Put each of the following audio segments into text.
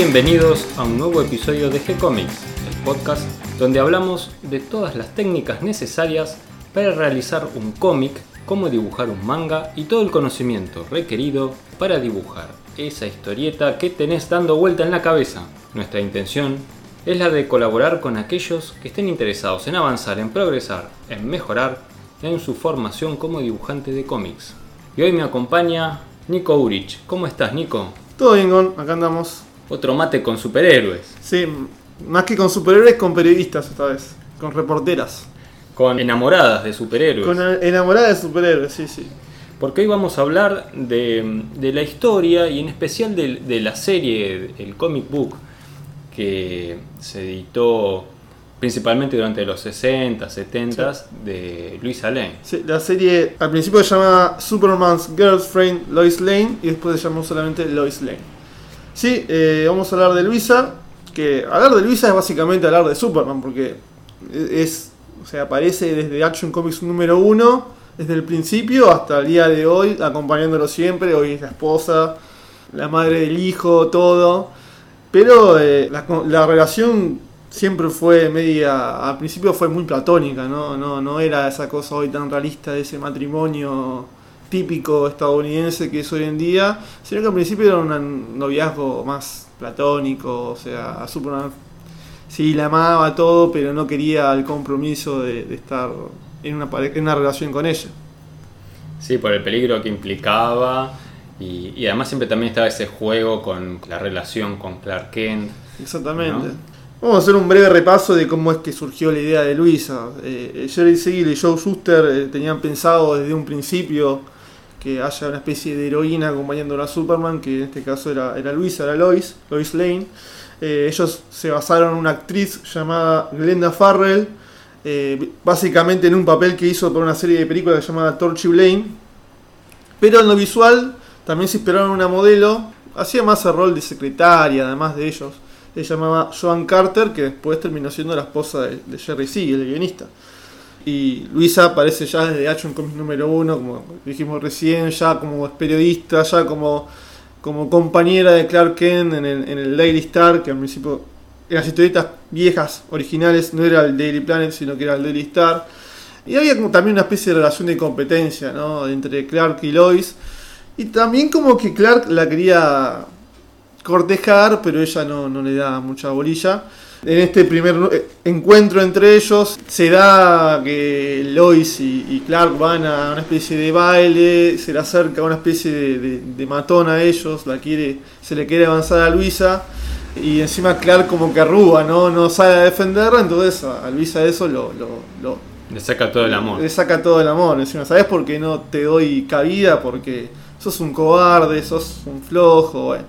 bienvenidos a un nuevo episodio de G-Comics, el podcast donde hablamos de todas las técnicas necesarias para realizar un cómic, cómo dibujar un manga y todo el conocimiento requerido para dibujar esa historieta que tenés dando vuelta en la cabeza. Nuestra intención es la de colaborar con aquellos que estén interesados en avanzar, en progresar, en mejorar en su formación como dibujante de cómics. Y hoy me acompaña Nico Urich. ¿Cómo estás, Nico? Todo bien, Gon, acá andamos. Otro mate con superhéroes. Sí, más que con superhéroes, con periodistas esta vez, con reporteras. Con enamoradas de superhéroes. Con enamoradas de superhéroes, sí, sí. Porque hoy vamos a hablar de, de la historia y en especial de, de la serie, el comic book, que se editó principalmente durante los 60, 70 de Luisa Lane. Sí, la serie al principio se llama Superman's Girlfriend Lois Lane y después se llamó solamente Lois Lane. Sí, eh, vamos a hablar de Luisa, que hablar de Luisa es básicamente hablar de Superman, porque es, o sea, aparece desde Action Comics número 1, desde el principio hasta el día de hoy, acompañándolo siempre, hoy es la esposa, la madre del hijo, todo. Pero eh, la, la relación siempre fue media, al principio fue muy platónica, ¿no? No, no era esa cosa hoy tan realista de ese matrimonio típico estadounidense que es hoy en día, sino que al principio era un noviazgo más platónico, o sea, a Superman sí la amaba todo, pero no quería el compromiso de, de estar en una, en una relación con ella. Sí, por el peligro que implicaba y, y, además siempre también estaba ese juego con la relación con Clark Kent. Exactamente. ¿no? Vamos a hacer un breve repaso de cómo es que surgió la idea de Luisa. Eh, Jerry Siegel y Joe Schuster eh, tenían pensado desde un principio que haya una especie de heroína acompañando a Superman, que en este caso era, era Luisa, era Lois, Lois Lane. Eh, ellos se basaron en una actriz llamada Glenda Farrell, eh, básicamente en un papel que hizo para una serie de películas llamada Torchy Blane. Pero en lo visual también se esperaron una modelo, hacía más el rol de secretaria, además de ellos se llamaba Joan Carter, que después terminó siendo la esposa de, de Jerry Siegel, el guionista. Y Luisa aparece ya desde Action Comics número uno, como dijimos recién, ya como periodista, ya como, como compañera de Clark Kent en el, en el Daily Star, que al principio en las historietas viejas, originales, no era el Daily Planet, sino que era el Daily Star. Y había como también una especie de relación de competencia ¿no? entre Clark y Lois. Y también como que Clark la quería cortejar, pero ella no, no, le da mucha bolilla. En este primer encuentro entre ellos se da que Lois y, y Clark van a una especie de baile, se le acerca una especie de, de, de, matón a ellos, la quiere, se le quiere avanzar a Luisa y encima Clark como que arruga, no, no sale a defenderla, entonces a Luisa eso lo, lo, lo le saca todo el amor. Le saca todo el amor, encima, ¿sabes por qué no te doy cabida? Porque sos un cobarde, sos un flojo, bueno.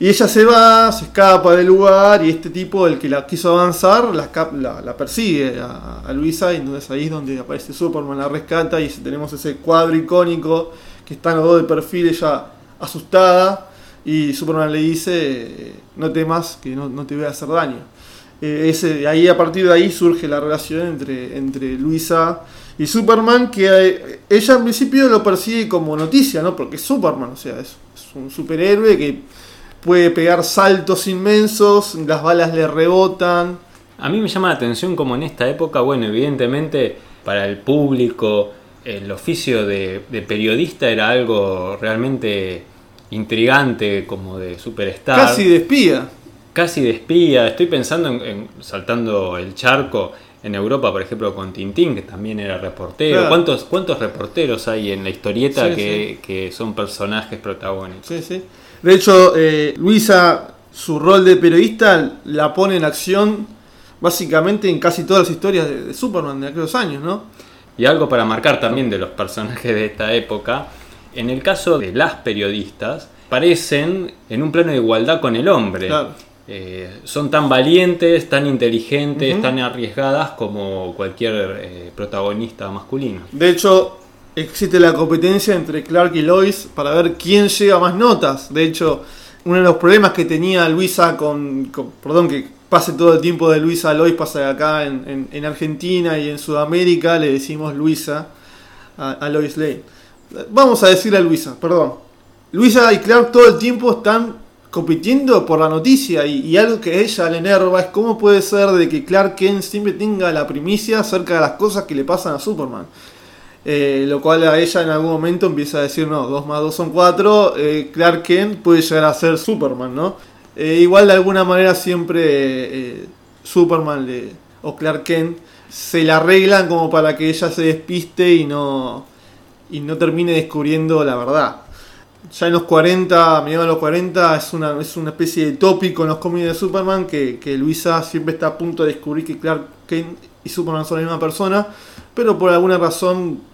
Y ella se va, se escapa del lugar y este tipo, el que la quiso avanzar, la, la, la persigue a, Luisa y entonces ahí es donde aparece Superman, la rescata y tenemos ese cuadro icónico que están los dos de perfil, ella asustada y Superman le dice, no temas que no, te voy a hacer daño. Eh, ese, ahí a partir de ahí surge la relación entre, entre Luisa y Superman, que eh, ella en principio lo percibe como noticia, ¿no? Porque es Superman, o sea, es un superhéroe que puede pegar saltos inmensos, las balas le rebotan. A mí me llama la atención como en esta época, bueno, evidentemente para el público el oficio de, de periodista era algo realmente intrigante, como de superstar. Casi de espía. Casi de espía. Estoy pensando en, en saltando el charco en Europa, por ejemplo, con Tintín, que también era reportero. Claro. ¿Cuántos, ¿Cuántos reporteros hay en la historieta sí, que, sí. que, son personajes protagónicos? Sí, sí. De hecho, eh, Luisa, su rol de periodista la pone en acción básicamente en casi todas las historias de, de Superman de aquellos años, ¿no? Y algo para marcar también de los personajes de esta época, en el caso de las periodistas, parecen en un plano de igualdad con el hombre. Claro. Eh, son tan valientes, tan inteligentes, uh -huh. tan arriesgadas como cualquier eh, protagonista masculino. De hecho, existe la competencia entre Clark y Lois para ver quién llega más notas. De hecho, uno de los problemas que tenía Luisa con, perdón, que pase todo el tiempo de Luisa a Lois, pasa acá en, en, en, Argentina y en Sudamérica, le decimos Luisa a, a Lois Lane. Vamos a decirle a Luisa, perdón. Luisa y Clark todo el tiempo están compitiendo por la noticia y, y algo que ella le enerva es cómo puede ser de que Clark Kent siempre tenga la primicia acerca de las cosas que le pasan a Superman. Eh, lo cual a ella en algún momento empieza a decir, no, 2 más 2 son 4, eh, Clark Kent puede llegar a ser Superman, ¿no? Eh, igual de alguna manera siempre Superman le, o Clark Kent se la arreglan como para que ella se despiste y no, y no termine descubriendo la verdad. Ya en los 40, a mediados de los 40, es una, es una especie de tópico en los cómics de Superman que, que Luisa siempre está a punto de descubrir que Clark Kent y Superman son la misma persona, pero por alguna razón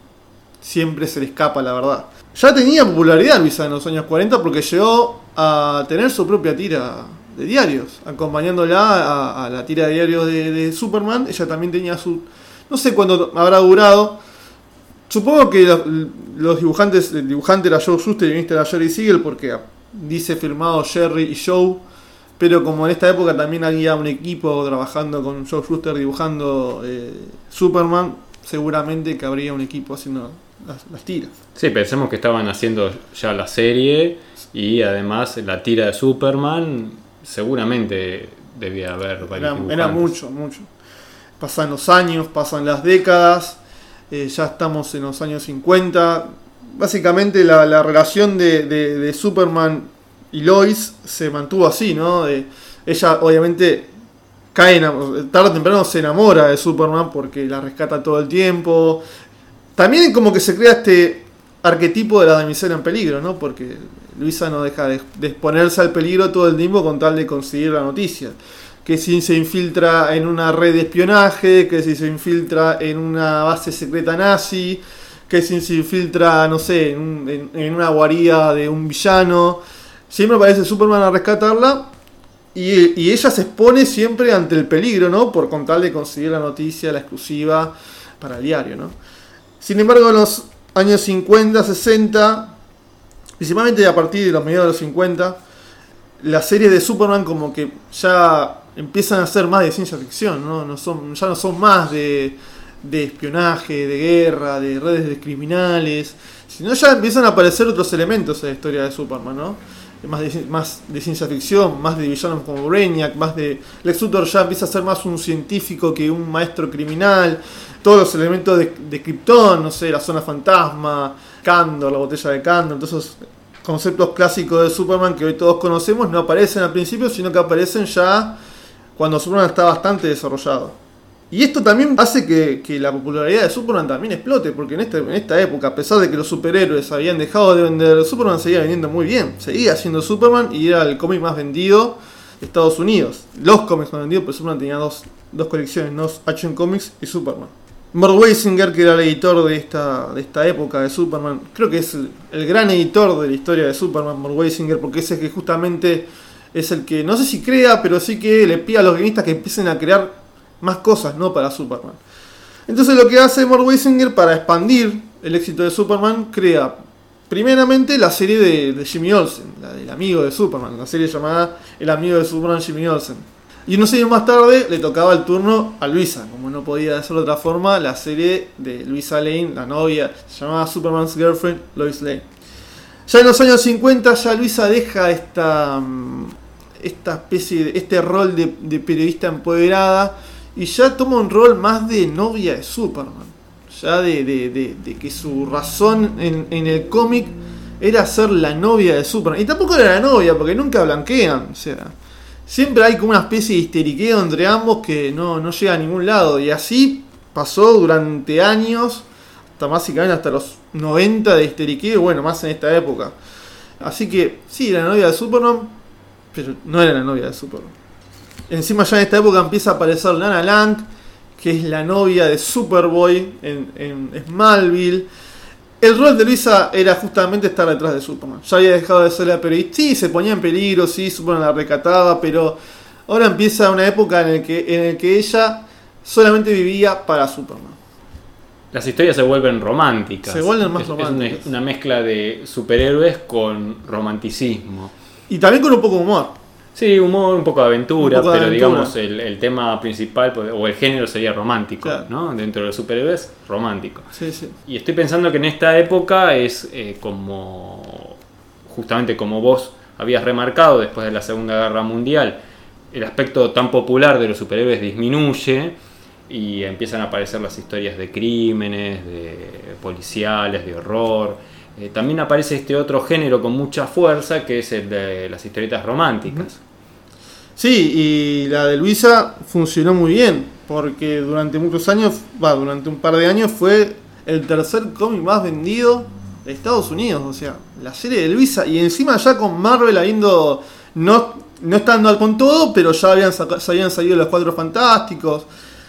siempre se le escapa la verdad. Ya tenía popularidad Luisa en los años 40 porque llegó a tener su propia tira de diarios, acompañándola a, la tira de diarios de, Superman. Ella también tenía su... No sé cuánto habrá durado. Supongo que los, dibujantes, el dibujante era Joe Shuster y el era Jerry Siegel porque dice firmado Jerry y Joe. Pero como en esta época también había un equipo trabajando con Joe Shuster dibujando eh, Superman, seguramente que habría un equipo haciendo las, las tiras. Sí, pensemos que estaban haciendo ya la serie y además la tira de Superman, seguramente debía haber varios Era, mucho, mucho. Pasan los años, pasan las décadas, eh, ya estamos en los años 50. Básicamente la, la relación de, de- de Superman y Lois se mantuvo así, ¿no? Eh, ella obviamente cae, tarde o temprano se enamora de Superman porque la rescata todo el tiempo. También como que se crea este arquetipo de la damisela en peligro, ¿no? Porque Luisa no deja de, exponerse al peligro todo el tiempo con tal de conseguir la noticia. Que si se infiltra en una red de espionaje, que si se infiltra en una base secreta nazi, que si se infiltra, no sé, en, un- en una guarida de un villano. Siempre aparece Superman a rescatarla y, y ella se expone siempre ante el peligro, ¿no? Por con tal de conseguir la noticia, la exclusiva para el diario, ¿no? Sin embargo, en los años 50, 60, principalmente a partir de los mediados de los 50, las series de Superman como que ya empiezan a ser más de ciencia ficción, ¿no? No son, ya no son más de, de espionaje, de guerra, de redes de criminales, sino ya empiezan a aparecer otros elementos en la historia de Superman, ¿no? Más de, más de ciencia ficción, más de villanos como Brainiac, más de... Lex Luthor ya empieza a ser más un científico que un maestro criminal, todos los elementos de, de Krypton, no sé, la zona fantasma, Kandor, la botella de Kandor, todos esos conceptos clásicos de Superman que hoy todos conocemos no aparecen al principio, sino que aparecen ya cuando Superman está bastante desarrollado. Y esto también hace que, que la popularidad de Superman también explote, porque en, este, en esta época, a pesar de que los superhéroes habían dejado de vender, Superman seguía vendiendo muy bien. Seguía siendo Superman y era el cómic más vendido de Estados Unidos. Los cómics más vendidos, pero Superman tenía dos, dos colecciones, ¿no? Action Comics y Superman. Mort Weisinger, que era el editor de esta, de esta época de Superman, creo que es el, gran editor de la historia de Superman, Mort Weisinger, porque ese que justamente es el que, no sé si crea, pero sí que le pide a los guionistas que empiecen a crear más cosas, ¿no? Para Superman. Entonces lo que hace Mort Weisinger para expandir el éxito de Superman, crea primeramente la serie de, de Jimmy Olsen, la del amigo de Superman, la serie llamada El amigo de Superman Jimmy Olsen. Y unos años más tarde le tocaba el turno a Luisa, como no podía ser de otra forma, la serie de Luisa Lane, la novia, se llamaba Superman's Girlfriend, Lois Lane. Ya en los años 50 ya Luisa deja esta, mm, esta especie este rol de periodista empoderada y ya toma un rol más de novia de Superman. Ya de, de- de- que su razón en, en el cómic era ser la novia de Superman. Y tampoco era la novia, porque nunca blanquean. O sea, siempre hay como una especie de histeriqueo entre ambos que no, no llega a ningún lado. Y así pasó durante años, hasta básicamente hasta los 90 de histeriqueo, bueno, más en esta época. Así que sí, era la novia de Superman, pero no era la novia de Superman. Encima ya en esta época empieza a aparecer Lana Lang, que es la novia de Superboy en, en Smallville. El rol de Luisa era justamente estar detrás de Superman. Ya había dejado de ser la periodista. Sí, se ponía en peligro, sí, Superman la recataba, pero ahora empieza una época en el que, en el que ella solamente vivía para Superman. Las historias se vuelven románticas. Se vuelven más Es- es una- románticas. una mezcla de superhéroes con romanticismo. Y también con un poco de humor. Sí, humor, un poco de aventura, Un poco de pero aventura. digamos el, el tema principal pues, o el género sería romántico, Claro. ¿no? Dentro de los superhéroes, romántico. Sí, sí. Y estoy pensando que en esta época es eh, como, justamente como vos habías remarcado después de la Segunda Guerra Mundial, el aspecto tan popular de los superhéroes disminuye y empiezan a aparecer las historias de crímenes, de policiales, de horror. Eh, también aparece este otro género con mucha fuerza que es el de las historietas románticas. Sí, y la de Luisa funcionó muy bien, porque durante muchos años, va, durante un par de años fue el tercer cómic más vendido de Estados Unidos, o sea, la serie de Luisa, y encima ya con Marvel habiendo, no, no estando con todo, pero ya habían, ya habían salido los Cuatro Fantásticos,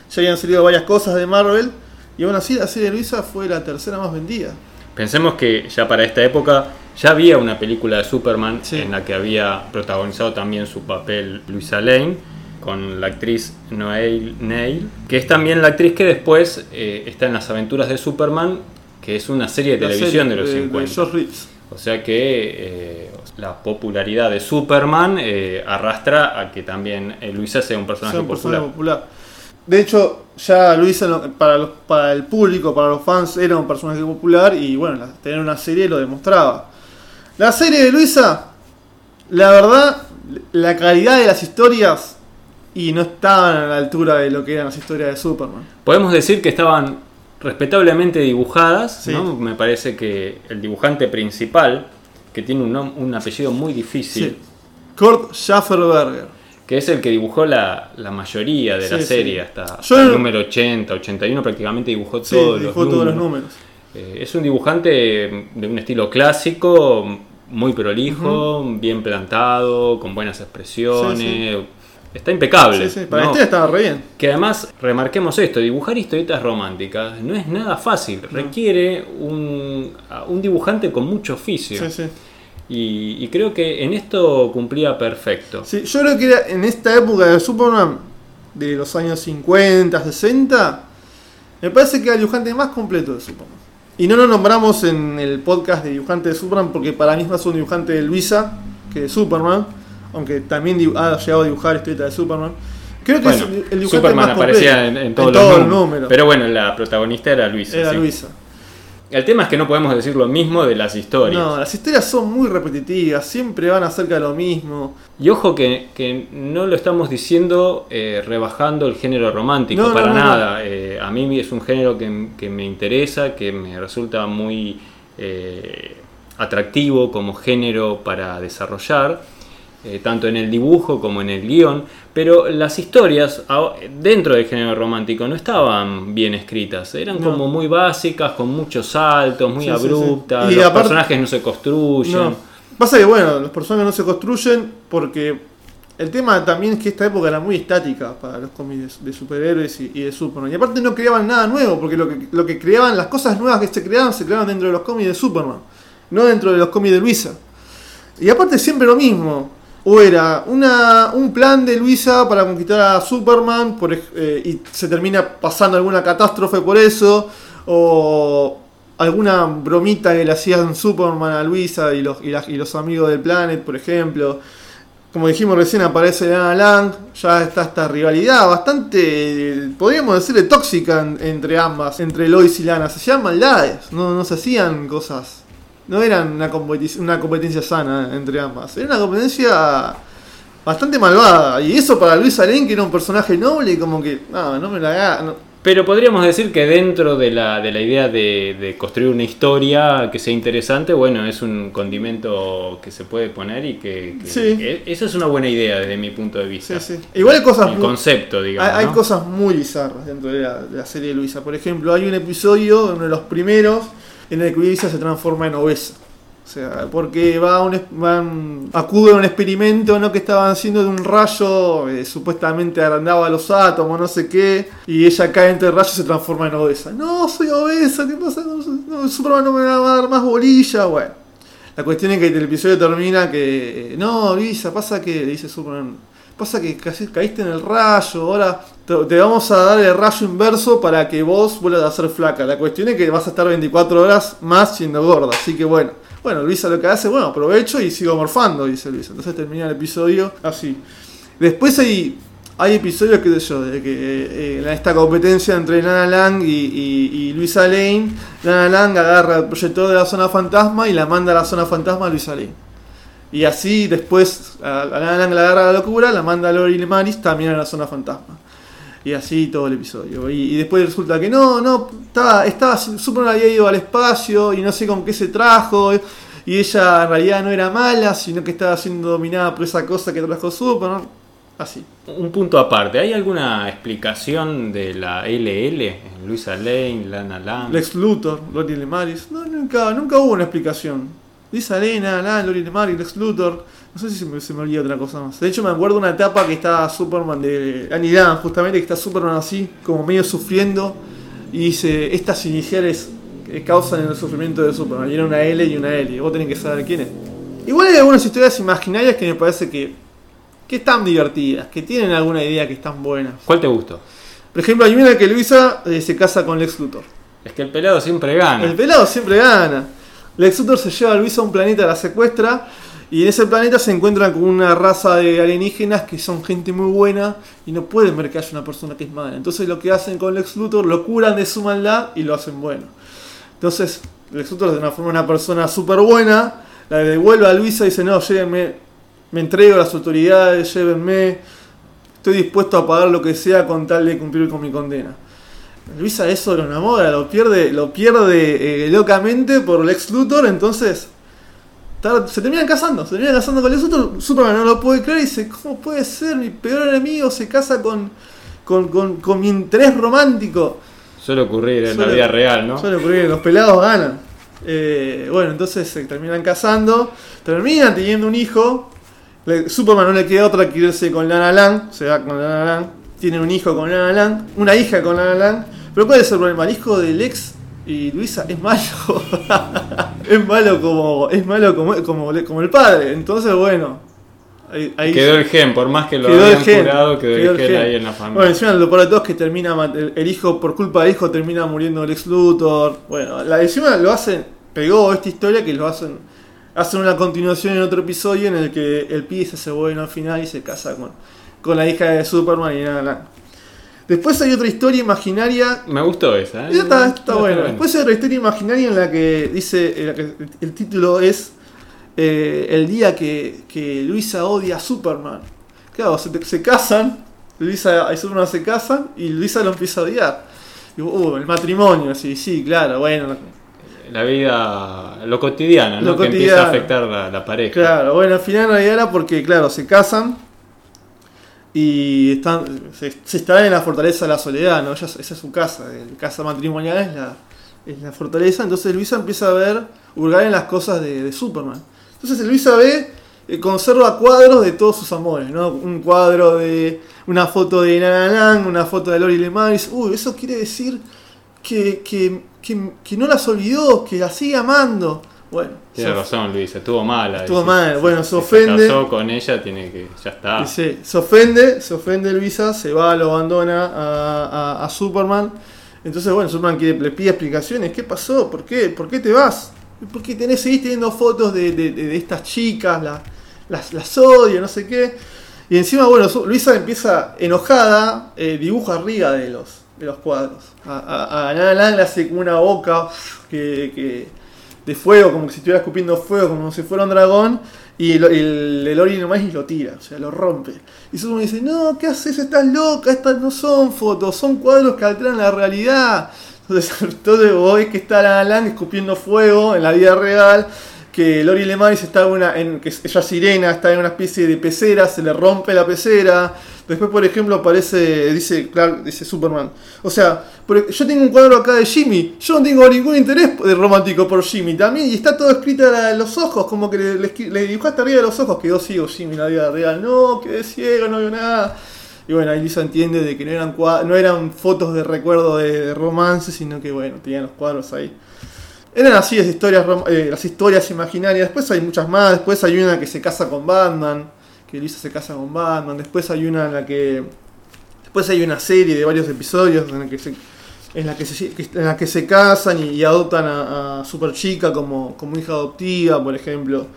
ya habían salido varias cosas de Marvel, y aún así la serie de Luisa fue la tercera más vendida. Pensemos que ya para esta época ya había una película de Superman en la que había protagonizado también su papel Luisa Lane con la actriz Noel Neil, que es también la actriz que después eh, está en las aventuras de Superman, que es una serie de televisión de los 50. o sea que eh, la popularidad de Superman eh, arrastra a que también Luisa sea un personaje popular. De hecho, ya Luisa para, los, para el público, para los fans, era un personaje popular y bueno, tener una serie lo demostraba. La serie de Luisa, la verdad, la calidad de las historias y no estaban a la altura de lo que eran las historias de Superman. Podemos decir que estaban respetablemente dibujadas, ¿no? Me parece que el dibujante principal, que tiene un, un apellido muy difícil, Kurt Schafferberger que es el que dibujó la, mayoría de la serie, hasta, el número 80, 81 prácticamente dibujó, todos, los todos los números. Eh, es un dibujante de un estilo clásico, muy prolijo, bien plantado, con buenas expresiones. Está impecable. Para este estaba re bien. Que además, remarquemos esto, dibujar historietas románticas no es nada fácil. Requiere un, un, dibujante con mucho oficio. Y, y, creo que en esto cumplía perfecto. Sí, yo creo que era en esta época de Superman, de los años 50, 60, me parece que era el dibujante más completo de Superman. Y no lo nombramos en el podcast de dibujante de Superman porque para mí es más un dibujante de Luisa que de Superman, aunque también ha llegado a dibujar historieta de Superman. Creo que es el dibujante Superman más aparecía en, todos, los, números. Pero bueno, la protagonista era Luisa. Era Luisa. El tema es que no podemos decir lo mismo de las historias. No, las historias son muy repetitivas, siempre van acerca de lo mismo. Y ojo que, no lo estamos diciendo eh, rebajando el género romántico, para nada. Eh, a mí es un género que, me interesa, que me resulta muy eh, atractivo como género para desarrollar. Eh, tanto en el dibujo como en el guion, pero las historias dentro del género romántico no estaban bien escritas, eran como muy básicas, con muchos saltos, muy abruptas, los personajes no se construyen. Pasa que bueno, los personajes no se construyen porque el tema también es que esta época era muy estática para los cómics de superhéroes y, de Superman. Y aparte no creaban nada nuevo, porque lo que, lo que creaban, las cosas nuevas que se creaban, se creaban dentro de los cómics de Superman, no dentro de los cómics de Luisa. Y aparte siempre lo mismo o era una, un plan de Luisa para conquistar a Superman eh, y se termina pasando alguna catástrofe por eso, o alguna bromita que le hacían Superman a Luisa y los, y, los amigos del Planet, por ejemplo. Como dijimos recién, aparece Lana Lang, ya está esta rivalidad bastante, podríamos decirle, tóxica entre ambas, entre Lois y Lana. Se hacían maldades, no, no se hacían cosas no era una, competencia, una competencia sana entre ambas, era una competencia bastante malvada. Y eso para Luis Alén, que era un personaje noble, como que, no, no me la haga. Pero podríamos decir que dentro de la, de la idea de, construir una historia que sea interesante, bueno, es un condimento que se puede poner y que... sí. E, esa es una buena idea desde mi punto de vista. Sí, sí. Igual hay cosas... El concepto, digamos. Hay, cosas muy bizarras dentro de la, de la, serie de Luisa. Por ejemplo, hay un episodio, uno de los primeros, en el que Luisa se transforma en obesa. O sea, porque va a un, van, acude a un experimento ¿no? que estaban haciendo de un rayo, eh, supuestamente agrandaba los átomos, no sé qué, y ella cae entre el rayo y se transforma en obesa. No, soy obesa, ¿qué pasa? No, Superman no me va a dar más bolilla, bueno. La cuestión es que el episodio termina que, eh, no, Luisa, pasa que, dice Superman, pasa que caíste en el rayo, ahora te vamos a dar el rayo inverso para que vos vuelvas a ser flaca. La cuestión es que vas a estar 24 horas más siendo gorda, así que bueno. Bueno, Luisa lo que hace, bueno, aprovecho y sigo morfando, dice Luisa. Entonces termina el episodio así. Después hay, hay episodios, qué sé yo, de que eh, en esta competencia entre Lana Lang y, Luisa Lane, Lana Lang agarra el proyector de la zona fantasma y la manda a la zona fantasma a Luisa Lane. Y así después a, a Lana Lang la agarra la locura, la manda a Lori Lemaris también a la zona fantasma. Y así todo el episodio. Y, y después resulta que no, no, estaba, estaba Superman había ido al espacio y no sé con qué se trajo. Y ella en realidad no era mala, sino que estaba siendo dominada por esa cosa que trajo Superman. Así. Un punto aparte, ¿hay alguna explicación de la LL? Luisa Lane, Lana Lang. Lex Luthor, Lori Lemaris. No, nunca, nunca hubo una explicación. Lisa Lena, Lana, Lori Lemaris, Lex Luthor. No sé si se me, se me olvida otra cosa más. De hecho, me acuerdo una etapa que está Superman de Annie Dunn, justamente, que está Superman así, como medio sufriendo. Y dice: Estas iniciales eh, causan el sufrimiento de Superman. Y era una L y una L. Y vos tenés que saber quién es. Igual hay algunas historias imaginarias que me parece que, que están divertidas, que tienen alguna idea que están buenas. ¿Cuál te gustó? Por ejemplo, hay una que Luisa eh, se casa con Lex Luthor. Es que el pelado siempre gana. El pelado siempre gana. Lex Luthor se lleva a Luisa a un planeta, la secuestra. Y en ese planeta se encuentran con una raza de alienígenas que son gente muy buena y no pueden ver que haya una persona que es mala. Entonces lo que hacen con Lex Luthor lo curan de su maldad y lo hacen bueno. Entonces Lex Luthor de una forma una persona súper buena, la devuelve a Luisa y dice, no, llévenme, me entrego a las autoridades, llévenme, estoy dispuesto a pagar lo que sea con tal de cumplir con mi condena. Luisa eso lo enamora, lo pierde, lo pierde eh, locamente por Lex Luthor, entonces se terminan casando, se terminan casando con Lex Luthor, Superman no lo puede creer y dice, ¿cómo puede ser? Mi peor enemigo se casa con, con, con, con mi interés romántico. Suele ocurrir en la vida real, ¿no? Suele ocurrir, los pelados ganan. Eh, bueno, entonces se terminan casando, terminan teniendo un hijo. Le- Superman no le queda otra que irse con Lana Lang, se va con Lana Lang, tiene un hijo con Lana Lang, una hija con Lana Lang. Pero ¿cuál es el problema? El hijo del ex y Luisa es malo. es malo como es malo como, como, como el padre. Entonces, bueno. Ahí, ahí Quedó el gen, por más que lo Quedó el habían gen, curado, quedó, quedó el el gen gen. ahí en la familia. Bueno, encima lo peor de todo es que termina el, el hijo, por culpa del hijo, termina muriendo el ex Luthor. Bueno, la, encima lo hacen, pegó esta historia que lo hacen, hacen una continuación en otro episodio en el que el pibe se hace bueno al final y se casa con, con la hija de Superman y nada, nada. Después hay otra historia imaginaria. Me gustó esa, ¿eh? Esa está, está buena. Después hay otra historia imaginaria en la que dice, en la que el, título es eh, el día que, que Luisa odia a Superman. Claro, se, se casan, Luisa y Superman se casan y Luisa lo empieza a odiar. Y, uh, el matrimonio, sí, sí, claro, bueno, La vida, lo cotidiano, ¿no? Lo que empieza a afectar la, la pareja. claro, bueno, al final en realidad era porque, claro, se casan y están, se, se en la fortaleza de la soledad, ¿no? Esa es su casa, la casa matrimonial es la, es la fortaleza, entonces Luisa empieza a ver, hurgar en las cosas de, Superman. Entonces Luisa ve, eh, conserva cuadros de todos sus amores, ¿no? Un cuadro de una foto de Nana Lang, una foto de Lori Lemaris, uy, eso quiere decir que, que, que, que no las olvidó, que las sigue amando. Bueno, Tiene se- razón, Luis, estuvo mala. Estuvo mal, bueno, se ofende. casó con ella, tiene que. Ya está. Dice, se ofende, se ofende Luisa, se va, lo abandona a, a- a Superman. Entonces, bueno, Superman quiere- le pide explicaciones. ¿Qué pasó? ¿Por qué? ¿Por qué te vas? ¿Por qué tenés, seguís teniendo fotos de, de- estas chicas? la- las, las odio, no sé qué. Y encima, bueno, Luisa empieza enojada, eh, dibuja arriba de los, de los cuadros. A, a, a Nana le hace como una boca que, que- de fuego, como si estuviera escupiendo fuego, como si fuera un dragón. Y lo- el, el Ori lo tira, o sea, lo rompe. Y Superman dice, no, ¿qué haces? Estás loca, estas no son fotos, son cuadros que alteran la realidad. Entonces, entonces vos que está la Lang escupiendo fuego en la vida real, que Lori Lemaris está en una, en, que ella sirena, está en una especie de pecera, se le rompe la pecera. Después, por ejemplo, aparece, dice Clark, dice Superman. O sea, yo tengo un cuadro acá de Jimmy, yo no tengo ningún interés romántico por Jimmy también, y está todo escrito en los ojos, como que le, le, le dibujaste arriba de los ojos, quedó ciego Jimmy en la vida real. No, quedé ciego, no veo nada. Y bueno, ahí Lisa entiende de que no eran, no eran fotos de recuerdo de, romance, sino que bueno, tenían los cuadros ahí. Eran así las historias, eh, las historias imaginarias. Después hay muchas más. Después hay una que se casa con Batman. Que Lisa se casa con Batman. Después hay una en la que. Después hay una serie de varios episodios en la que se, en la que se, en la que se casan y, y adoptan a, a Super Chica como, como hija adoptiva, por ejemplo.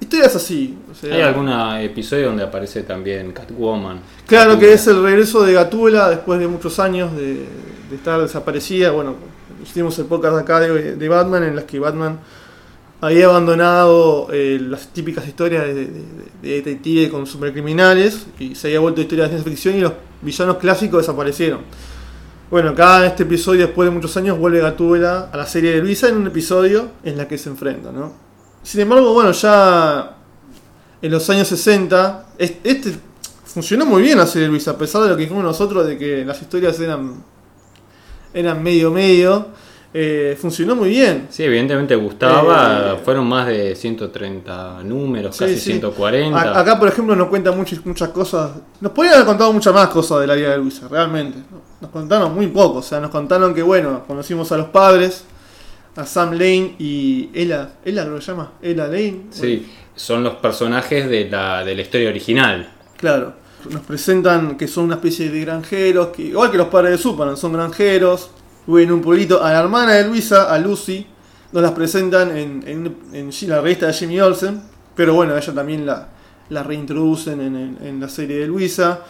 Historias así. o sea, ¿Hay algún episodio donde aparece también Catwoman? Claro que es el regreso de Gatúbela después de muchos años de, de estar desaparecida. Bueno, hicimos el podcast acá de, de Batman en las que Batman había abandonado eh, las típicas historias de, de, de con supercriminales y se había vuelto historia de ciencia ficción y los villanos clásicos desaparecieron. Bueno, acá en este episodio, después de muchos años, vuelve Gatúbela a la serie de Luisa en un episodio en la que se enfrenta, ¿no? Sin embargo, bueno, ya en los años 60, este funcionó muy bien la serie de Luisa, a pesar de lo que dijimos nosotros de que las historias eran, eran medio medio. Eh, funcionó muy bien. Sí, evidentemente gustaba. Eh, Fueron más de 130 números, sí, casi sí. 140. A, acá, por ejemplo, nos cuentan muchas, muchas cosas. Nos podrían haber contado muchas más cosas de la vida de Luisa, realmente. Nos contaron muy poco. O sea, nos contaron que, bueno, conocimos a los padres, a Sam Lane y Ella. ¿Ella lo llama? Ella Lane. Sí, son los personajes de la, de la historia original. Claro. Nos presentan que son una especie de granjeros, que, igual que los padres de Superman, son granjeros en un pueblito a la hermana de Luisa, a Lucy, nos las presentan en, en, en la revista de Jimmy Olsen, pero bueno, ella también la, la reintroducen en, en, la serie de Luisa.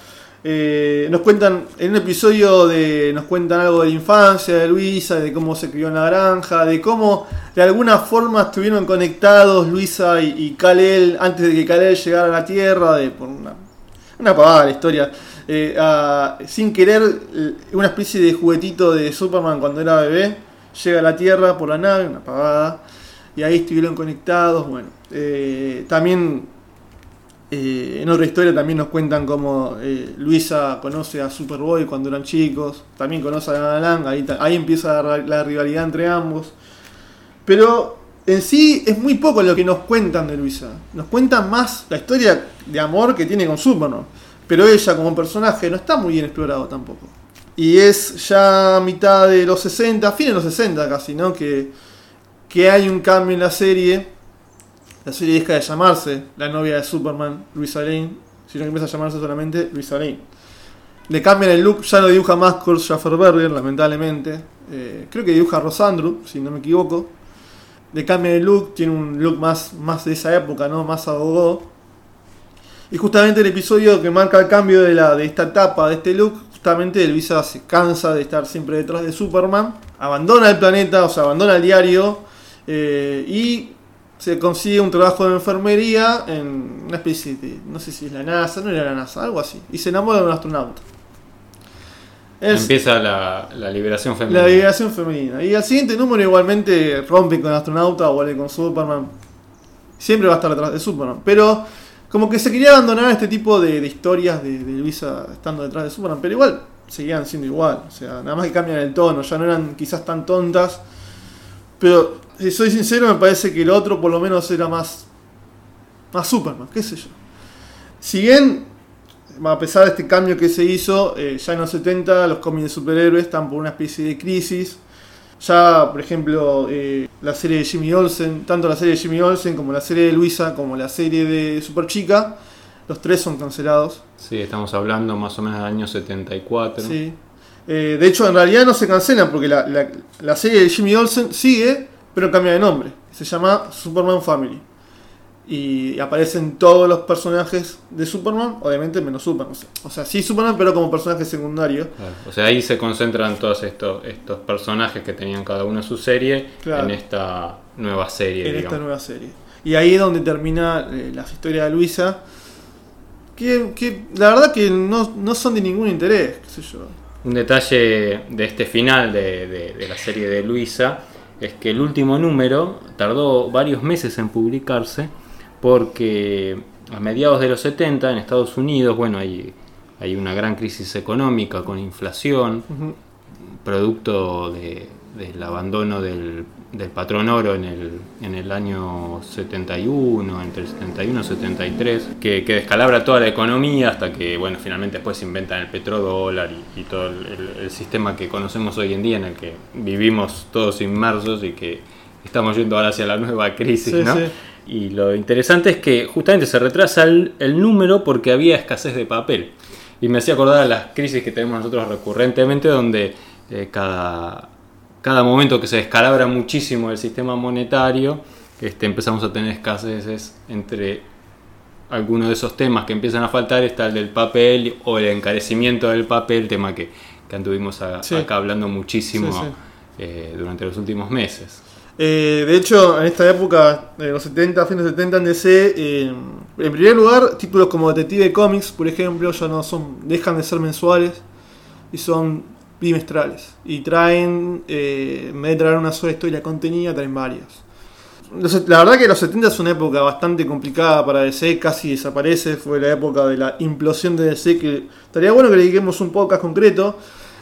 Eh, nos cuentan, en un episodio de, nos cuentan algo de la infancia de Luisa, de cómo se crió en la granja, de cómo de alguna forma estuvieron conectados Luisa y, y Kal-El antes de que Kal-El llegara a la Tierra, de, por una, una pavada la historia. Eh, sin querer, una especie de juguetito de Superman cuando era bebé, llega a la Tierra por la nave, una pagada, y ahí estuvieron conectados. Bueno, eh, también eh, en otra historia también nos cuentan cómo Luisa conoce a Superboy cuando eran chicos, también conoce a Lana Lang, ahí, ahí empieza la, la rivalidad entre ambos. Pero en sí es muy poco lo que nos cuentan de Luisa. Nos cuentan más la historia de amor que tiene con Superman. Pero ella como personaje no está muy bien explorado tampoco. Y es ya mitad de los 60, fin de los 60 casi, ¿no? Que, que hay un cambio en la serie. La serie deja de llamarse La novia de Superman, Luisa Lane, sino que empieza a llamarse solamente Luisa Lane. Le cambian el look, ya no dibuja más Kurt Schafferberger, lamentablemente. Eh, creo que dibuja Rosandru, si no me equivoco. Le cambian el look, tiene un look más, más de esa época, ¿no? Más abogado y justamente el episodio que marca el cambio de, la, de esta etapa, de este look, justamente Luisa se cansa de estar siempre detrás de Superman, abandona el planeta, o sea, abandona el diario eh, y se consigue un trabajo de enfermería en una especie de, no sé si es la NASA, no era la NASA, algo así, y se enamora de un astronauta. Es Empieza la, la, liberación femenina. La liberación femenina. Y al siguiente número igualmente rompe con el astronauta o vuelve con Superman. Siempre va a estar detrás de Superman. Pero como que se quería abandonar este tipo de, historias de, de, Luisa estando detrás de Superman, pero igual seguían siendo igual. O sea, nada más que cambian el tono, ya no eran quizás tan tontas. Pero si soy sincero, me parece que el otro por lo menos era más. más Superman, qué sé yo. Si bien, a pesar de este cambio que se hizo, eh, ya en los 70 los cómics de superhéroes están por una especie de crisis ya, por ejemplo, eh, la serie de Jimmy Olsen, tanto la serie de Jimmy Olsen como la serie de Luisa, como la serie de Super Chica, los tres son cancelados. Sí, estamos hablando más o menos del año 74. Sí. Eh, de hecho, en realidad no se cancelan porque la, la, la, serie de Jimmy Olsen sigue, pero cambia de nombre. Se llama Superman Family y aparecen todos los personajes de Superman, obviamente menos Superman. O sea, sí Superman, pero como personaje secundario. Claro. O sea, ahí se concentran todos estos, estos personajes que tenían cada uno su serie claro. en esta nueva serie. En digamos. esta nueva serie. Y ahí es donde termina eh, la historia de Luisa. Que, que la verdad que no, no, son de ningún interés, qué sé yo. Un detalle de este final de, de, de la serie de Luisa es que el último número tardó varios meses en publicarse porque a mediados de los 70 en Estados Unidos, bueno, hay, hay una gran crisis económica con inflación, uh -huh. producto de, del abandono del, del, patrón oro en el, en el año 71, entre el 71 y 73, que, que, descalabra toda la economía hasta que, bueno, finalmente después se inventan el petrodólar y, y todo el, el, el sistema que conocemos hoy en día en el que vivimos todos inmersos y que estamos yendo ahora hacia la nueva crisis, sí, ¿no? Sí. Y lo interesante es que justamente se retrasa el, el, número porque había escasez de papel. Y me hacía acordar a las crisis que tenemos nosotros recurrentemente, donde eh, cada, cada momento que se descalabra muchísimo el sistema monetario, este, empezamos a tener escaseces entre algunos de esos temas que empiezan a faltar, está el del papel o el encarecimiento del papel, tema que, que anduvimos a, sí. acá hablando muchísimo sí, sí. Eh, durante los últimos meses. Eh, de hecho, en esta época, en los 70, fines de 70 en DC, eh, en primer lugar, títulos como Detective Comics, por ejemplo, ya no son, dejan de ser mensuales y son bimestrales. Y traen, eh, en vez de traer una sola historia contenida, traen varias. La verdad que los 70 es una época bastante complicada para DC, casi desaparece, fue la época de la implosión de DC, que estaría bueno que le dediquemos un podcast concreto,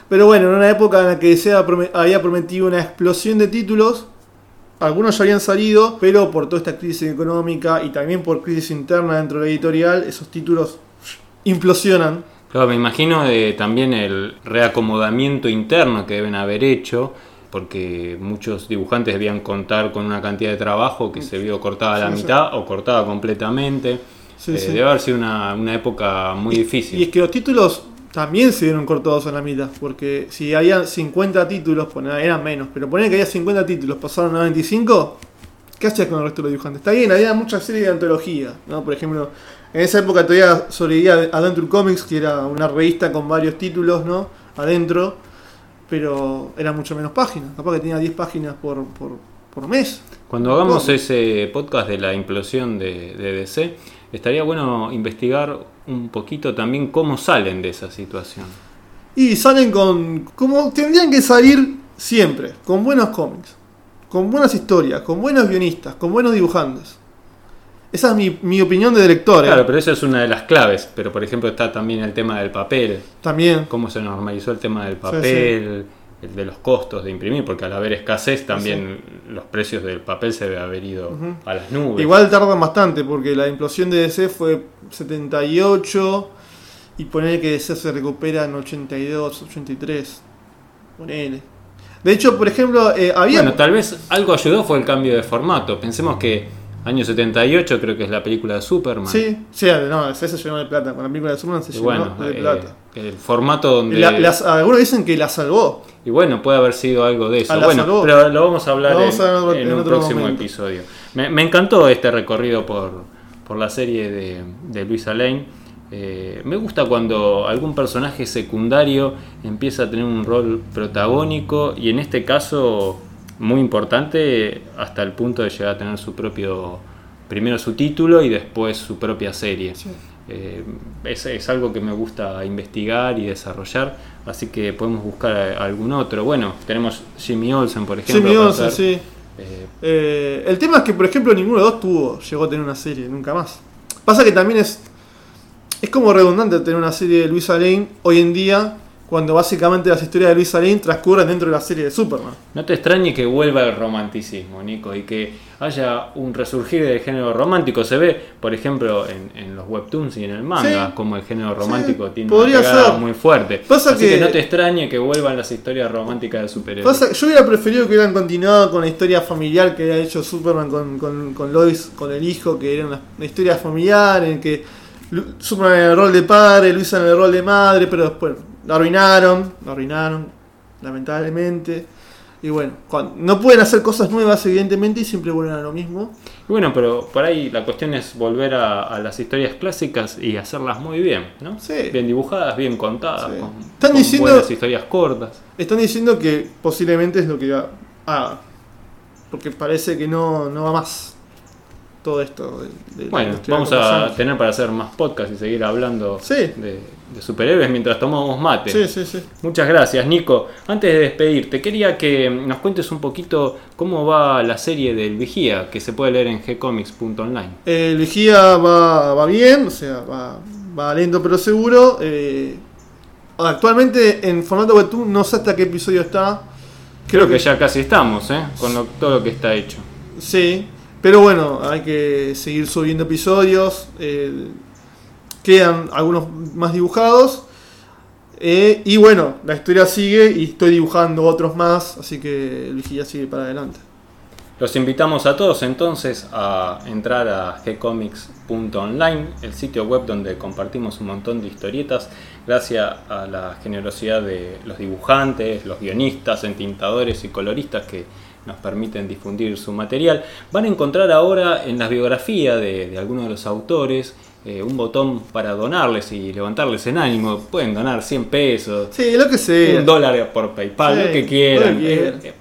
pero bueno, en una época en la que DC había prometido una explosión de títulos, algunos ya habían salido, pero por toda esta crisis económica y también por crisis interna dentro de la editorial, esos títulos implosionan. Claro, me imagino de también el reacomodamiento interno que deben haber hecho, porque muchos dibujantes debían contar con una cantidad de trabajo que se vio cortada a la Sí, sí. mitad o cortada completamente. Eh. Debe haber sido una, una época muy difícil. Y es que los títulos también se vieron cortados a la mitad, porque si había 50 títulos, poné- eran menos, pero poner que había 50 títulos, pasaron a 25, ¿qué hacías con el resto de los dibujantes? Está bien, había muchas series de antología, ¿no? Por ejemplo, en esa época todavía sobrevivía Adventure Comics, que era una revista con varios títulos, ¿no? Adentro, pero era mucho menos páginas, capaz que tenía 10 páginas por, por, por mes. Cuando hagamos ese podcast de la implosión de DC, estaría bueno investigar un poquito también cómo salen de esa situación. Y salen con. como tendrían que salir siempre, con buenos cómics, con buenas historias, con buenos guionistas, con buenos dibujantes. Esa es mi, mi opinión de lector, ¿eh? Claro, pero esa es una de las claves. Pero por ejemplo está también el tema del papel. También. cómo se normalizó el tema del papel, el de los costos de imprimir, porque al haber escasez también los precios del papel se debe haber ido a las nubes. Igual tardan bastante, porque la implosión de DC fue 78 y poner que DC se recupera en 82, 83. Ponele. De hecho, por ejemplo, eh, había. Bueno, tal vez algo ayudó fue el cambio de formato. Pensemos que año 78 creo que es la película de Superman. sí, sí, no, DC se llenó de plata. Con la película de Superman se llenó bueno, de eh, plata. el formato donde... La- las- algunos dicen que la salvó. Y bueno, puede haber sido algo de eso. A la Bueno, salud. pero lo vamos a hablar vamos en, a hablar en en un próximo momento. episodio. Me, me encantó este recorrido por, por la serie de, de Luisa Lane. Eh, me gusta cuando algún personaje secundario empieza a tener un rol protagónico y en este caso muy importante hasta el punto de llegar a tener su propio, primero su título y después su propia serie. Eh, es, es algo que me gusta investigar y desarrollar, así que podemos buscar a- algún otro. Bueno, tenemos Jimmy Olsen, por ejemplo. Jimmy Olsen, hacer, sí. eh, Eh, el tema es que, por ejemplo, ninguno de los dos tuvo, llegó a tener una serie, nunca más. Pasa que también es. Es como redundante tener una serie de Luisa Lane hoy en día, cuando básicamente las historias de Luisa Lane transcurren dentro de la serie de Superman. no te extrañe que vuelva el romanticismo, Nico, y que haya un resurgir del género romántico. Se ve, por ejemplo, en, en los webtoons y en el manga, Sí. como el género romántico Sí, tiene podría una ser. muy fuerte. Pasa Así que... que- no te extrañe que vuelvan las historias románticas de superhéroes. Yo hubiera preferido que hubieran continuado con la historia familiar que había hecho Superman con, con, con Lois, con el hijo, que era una, una historia familiar en que Superman en el rol de padre, Luisa en el rol de madre, pero después lo arruinaron, lo arruinaron, lamentablemente. Y bueno, no pueden hacer cosas nuevas, evidentemente, y siempre vuelven a lo mismo. Y Bueno, pero por ahí la cuestión es volver a, a las historias clásicas y hacerlas muy bien, ¿no? Sí. Bien dibujadas, bien contadas, Sí. con, Están con diciendo- buenas historias cortas. Están diciendo que posiblemente es lo que va- haga, porque parece que no, no va más todo esto. de- de Bueno, vamos a tener para hacer más podcasts y seguir hablando Sí. de, de superhéroes mientras tomamos mate. Sí, sí, sí. Muchas gracias, Nico. Antes de despedirte, quería que nos cuentes un poquito cómo va la serie del Vigía, que se puede leer en gcomics.online. El vigía va, va bien, o sea, va, va lento pero seguro. eh, actualmente en formato webtoon no sé hasta qué episodio está. Creo que ya casi estamos, ¿eh? Con lo- todo lo que está hecho. Sí, pero bueno, hay que seguir subiendo episodios. eh, quedan algunos más dibujados. eh, y bueno, la historia sigue y estoy dibujando otros más, así que el vigía sigue para adelante. Los invitamos a todos entonces a entrar a gcomics.online, el sitio web donde compartimos un montón de historietas, gracias a la generosidad de los dibujantes, los guionistas, entintadores y coloristas que nos permiten difundir su material. Van a encontrar ahora en la biografía de, de algunos de los autores eh, un botón para donarles y levantarles en ánimo. Pueden donar 100 pesos, Sí, lo que sea. un dólar por PayPal, Sí, lo que quieran. lo que quieran. Eh, eh,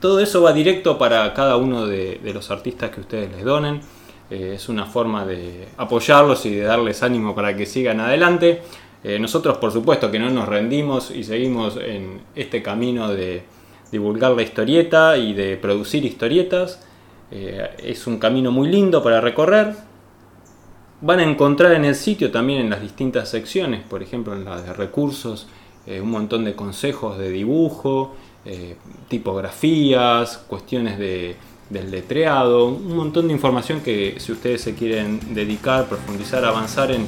Todo eso va directo para cada uno de, los artistas que ustedes les donen. Eh, es una forma de apoyarlos y de darles ánimo para que sigan adelante. Nosotros por supuesto que no nos rendimos y seguimos en este camino de divulgar la historieta y de producir historietas. Eh, es un camino muy lindo para recorrer. Van a encontrar en el sitio también en las distintas secciones, por ejemplo en la de recursos, un montón de consejos de dibujo, eh, tipografías, cuestiones de, del letreado, un montón de información que si ustedes se quieren dedicar, profundizar, avanzar en,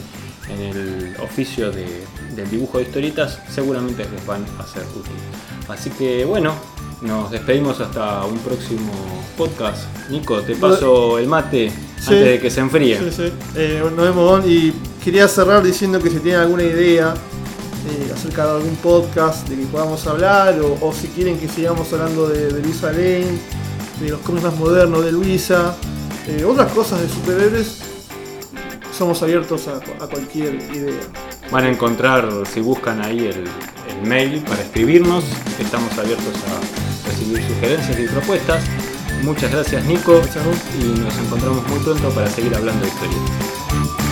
el oficio del dibujo de historietas, seguramente les van a ser útiles. Así que bueno, nos despedimos hasta un próximo podcast. Nico, te paso el mate antes de que se enfríe. Eh, nos vemos, y quería cerrar diciendo que si tienen alguna idea eh, acerca de algún podcast de que podamos hablar, o, si quieren que sigamos hablando de, Luisa Lane, de los cómics más modernos de Luisa, eh, otras cosas de superhéroes, somos abiertos a, cualquier idea. Van a encontrar, si buscan ahí el, el mail para escribirnos, estamos abiertos a recibir sugerencias y propuestas. Muchas gracias Nico y nos encontramos muy pronto para seguir hablando de historia.